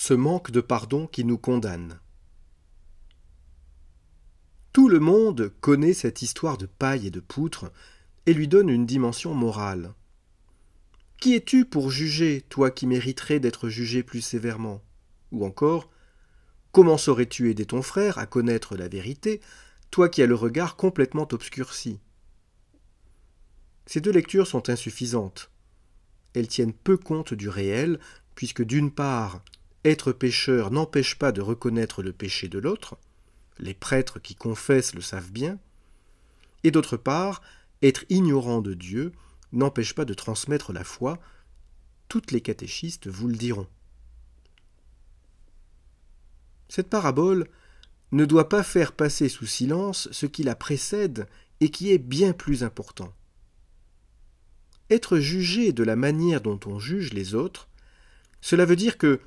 ce manque de pardon qui nous condamne. Tout le monde connaît cette histoire de paille et de poutre et lui donne une dimension morale. Qui es-tu pour juger, toi qui mériterais d'être jugé plus sévèrement? Ou encore, comment saurais-tu aider ton frère à connaître la vérité, toi qui as le regard complètement obscurci? Ces deux lectures sont insuffisantes. Elles tiennent peu compte du réel, puisque d'une part, être pécheur n'empêche pas de reconnaître le péché de l'autre, les prêtres qui confessent le savent bien, et d'autre part, être ignorant de Dieu n'empêche pas de transmettre la foi, toutes les catéchistes vous le diront. Cette parabole ne doit pas faire passer sous silence ce qui la précède et qui est bien plus important. Être jugé de la manière dont on juge les autres, cela veut dire que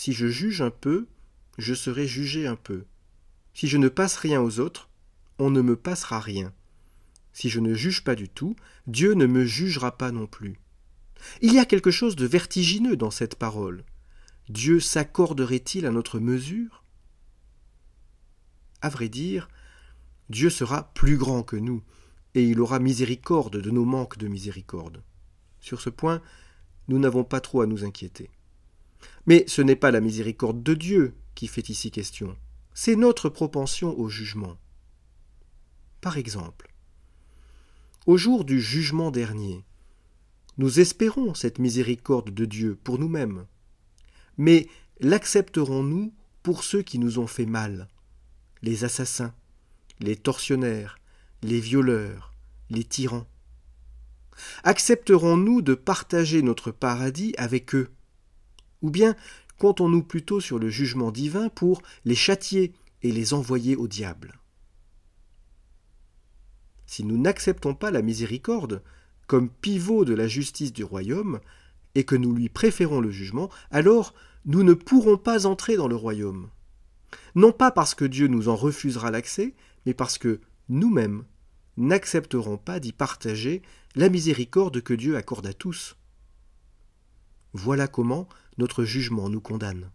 si je juge un peu, je serai jugé un peu. Si je ne passe rien aux autres, on ne me passera rien. Si je ne juge pas du tout, Dieu ne me jugera pas non plus. Il y a quelque chose de vertigineux dans cette parole. Dieu s'accorderait-il à notre mesure? À vrai dire, Dieu sera plus grand que nous, et il aura miséricorde de nos manques de miséricorde. Sur ce point, nous n'avons pas trop à nous inquiéter. Mais ce n'est pas la miséricorde de Dieu qui fait ici question, c'est notre propension au jugement. Par exemple, au jour du jugement dernier, nous espérons cette miséricorde de Dieu pour nous-mêmes, mais l'accepterons-nous pour ceux qui nous ont fait mal, les assassins, les tortionnaires, les violeurs, les tyrans? Accepterons-nous de partager notre paradis avec eux? Ou bien comptons-nous plutôt sur le jugement divin pour les châtier et les envoyer au diable? Si nous n'acceptons pas la miséricorde comme pivot de la justice du royaume, et que nous lui préférons le jugement, alors nous ne pourrons pas entrer dans le royaume. Non pas parce que Dieu nous en refusera l'accès, mais parce que nous-mêmes n'accepterons pas d'y partager la miséricorde que Dieu accorde à tous. Voilà comment notre jugement nous condamne.